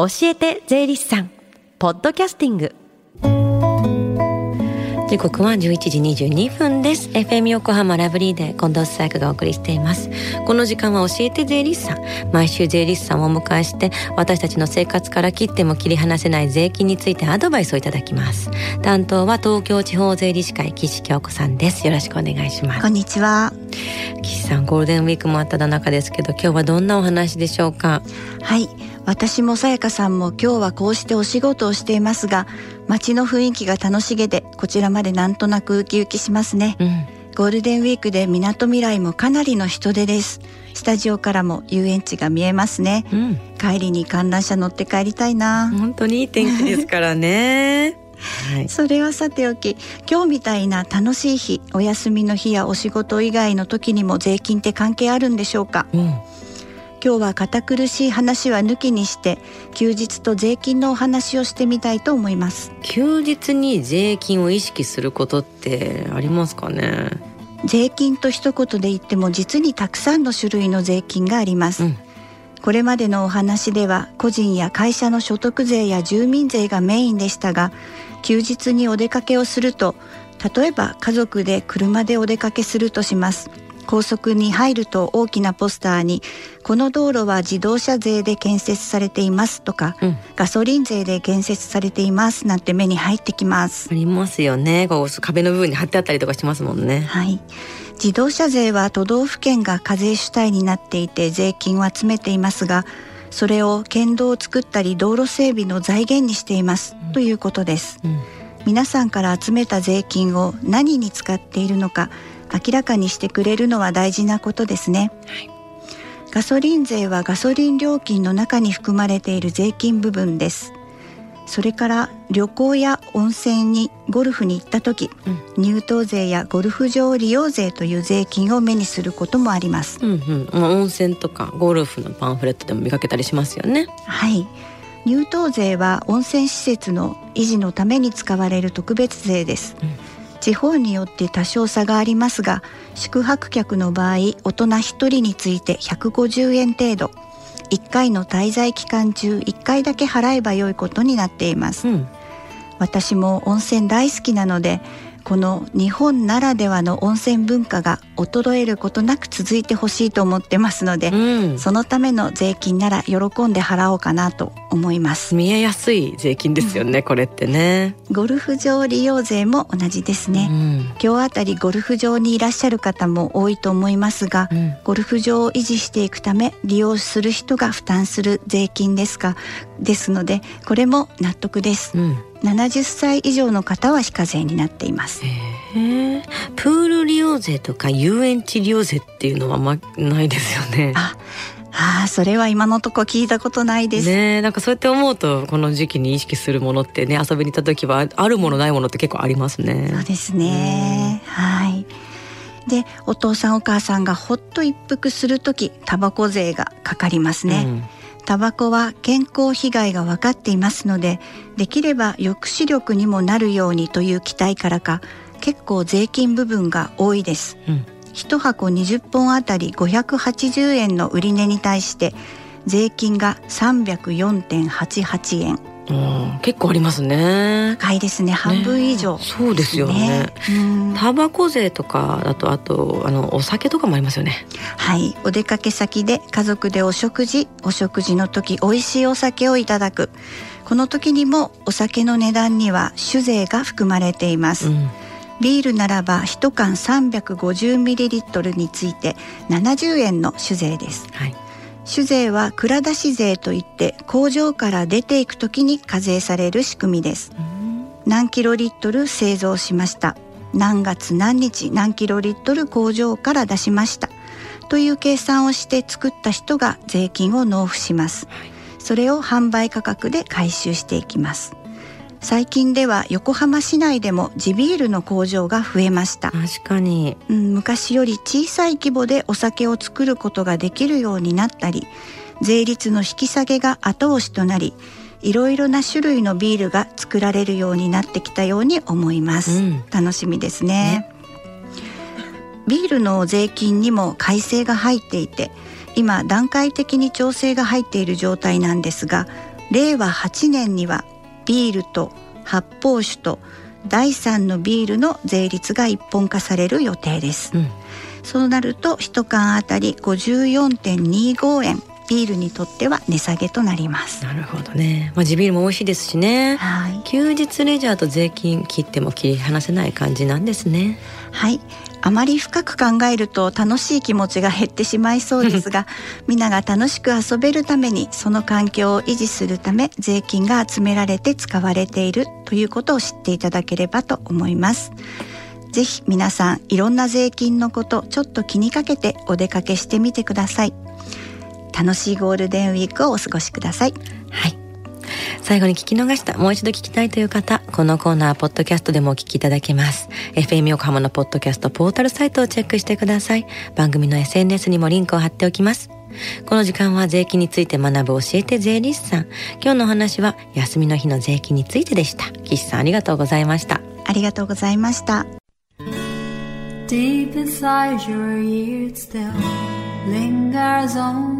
教えて税理士さんポッドキャスティング。時刻は11時22分です。FM 横浜ラブリーで近藤紗友がお送りしています。この時間は教えて税理士さん。毎週税理士さんをお迎えして私たちの生活から切っても切り離せない税金についてアドバイスをいただきます。担当は東京地方税理士会岸京子さんです。よろしくお願いします。こんにちは。岸さんゴールデンウィークもあった中ですけど今日はどんなお話でしょうか？はい。私もさやかさんも今日はこうしてお仕事をしていますが街の雰囲気が楽しげでこちらまでなんとなくウキウキしますね、うん、ゴールデンウィークでみなとみらいもかなりの人出です。スタジオからも遊園地が見えますね、うん、帰りに観覧車乗って帰りたいな。本当にいい天気ですからねはい、それはさておき今日みたいな楽しい日お休みの日やお仕事以外の時にも税金って関係あるんでしょうか、うん。今日は堅苦しい話は抜きにして休日と税金のお話をしてみたいと思います。休日に税金を意識することってありますかね？税金と一言で言っても実にたくさんの種類の税金があります、うん、これまでのお話では個人や会社の所得税や住民税がメインでしたが休日にお出かけをすると例えば家族で車でお出かけするとします。高速に入ると大きなポスターにこの道路は自動車税で建設されていますとか、うん、ガソリン税で建設されていますなんて目に入ってきます。ありますよね。こう壁の部分に貼ってあったりとかしますもんね。はい。自動車税は都道府県が課税主体になっていて税金を集めていますがそれを県道を作ったり道路整備の財源にしています、うん、ということです、うん、皆さんから集めた税金を何に使っているのか明らかにしてくれるのは大事なことですね、はい、ガソリン税はガソリン料金の中に含まれている税金部分ですそれから旅行や温泉にゴルフに行った時、うん、入湯税やゴルフ場利用税という税金を目にすることもあります、うんうん。まあ、温泉とかゴルフのパンフレットでも見かけたりしますよね。はい。入湯税は温泉施設の維持のために使われる特別税です、うん。地方によって多少差がありますが宿泊客の場合大人1人について150円程度1回の滞在期間中1回だけ払えばよいことになっています、うん、私も温泉大好きなのでこの日本ならではの温泉文化が衰えることなく続いてほしいと思ってますので、うん、そのための税金なら喜んで払おうかなと思います。見えやすい税金ですよね、これってね。ゴルフ場利用税も同じですね、うん、今日あたりゴルフ場にいらっしゃる方も多いと思いますが、うん、ゴルフ場を維持していくため利用する人が負担する税金ですがですのでこれも納得です、うん70歳以上の方は非課税になっています。プール利用税とか遊園地利用税っていうのはまないですよね。ああそれは今のとこ聞いたことないです。ねなんかそうやって思うとこの時期に意識するものってね遊びに行った時はあるものないものって結構ありますね。そうですね。はい。でお父さんお母さんがほっと一服する時タバコ税がかかりますね、うんタバコは健康被害が分かっていますのでできれば抑止力にもなるようにという期待からか結構税金部分が多いです、うん、1箱20本あたり580円の売値に対して税金が304.88円結構ありますね。高いですね。半分以上、ね、そうですよね。タバコ税とかだとあとあのお酒とかもありますよね。はい。お出かけ先で家族でお食事お食事の時美味しいお酒をいただく。この時にもお酒の値段には酒税が含まれています、うん。ビールならば1缶 350ml について70円の酒税です、はい酒税は蔵出し税といって工場から出ていく時に課税される仕組みです。何キロリットル製造しました。何月何日何キロリットル工場から出しました。という計算をして作った人が税金を納付します。それを販売価格で回収していきます最近では横浜市内でも地ビールの工場が増えました。確かに、うん、昔より小さい規模でお酒を作ることができるようになったり税率の引き下げが後押しとなりいろいろな種類のビールが作られるようになってきたように思います、うん、楽しみですね、ね、ビールの税金にも改正が入っていて今段階的に調整が入っている状態なんですが令和8年にはビールと発泡酒と第3のビールの税率が一本化される予定です、うん、そうなると1缶あたり54.25円。ビールにとっては値下げとなります。なるほどね、まあ、地ビールも美味しいですしね、はい、休日レジャーと税金切っても切り離せない感じなんですね。はいあまり深く考えると楽しい気持ちが減ってしまいそうですが 皆が楽しく遊べるためにその環境を維持するため税金が集められて使われているということを知っていただければと思います。ぜひ皆さんいろんな税金のことちょっと気にかけてお出かけしてみてください。楽しいゴールデンウィークをお過ごしください。はい最後に聞き逃した、もう一度聞きたいという方、このコーナー、ポッドキャストでもお聞きいただけます。FM 横浜のポッドキャストポータルサイトをチェックしてください。番組の SNS にもリンクを貼っておきます。この時間は税金について学ぶ教えて税理士さん。今日のお話は休みの日の税金についてでした。岸さんありがとうございました。ありがとうございました。Deep inside your ears still lingers on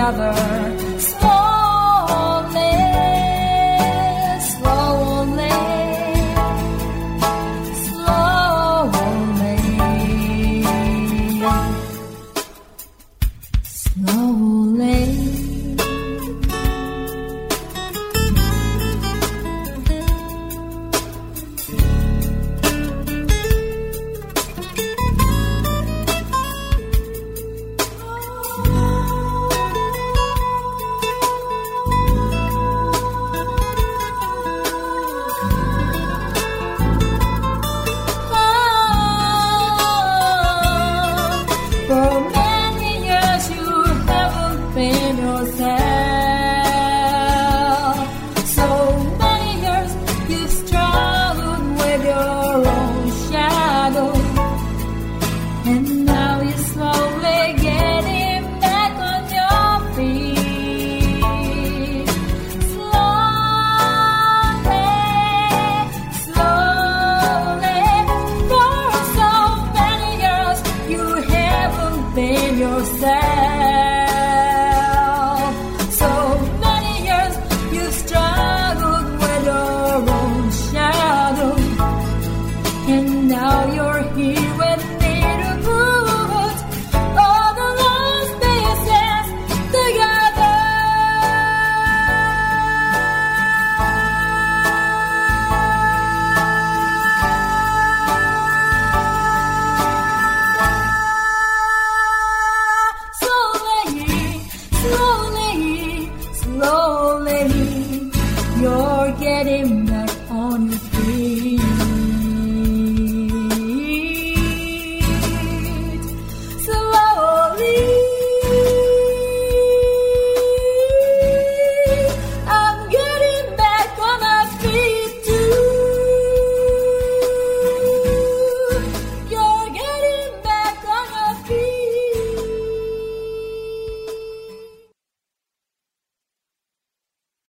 together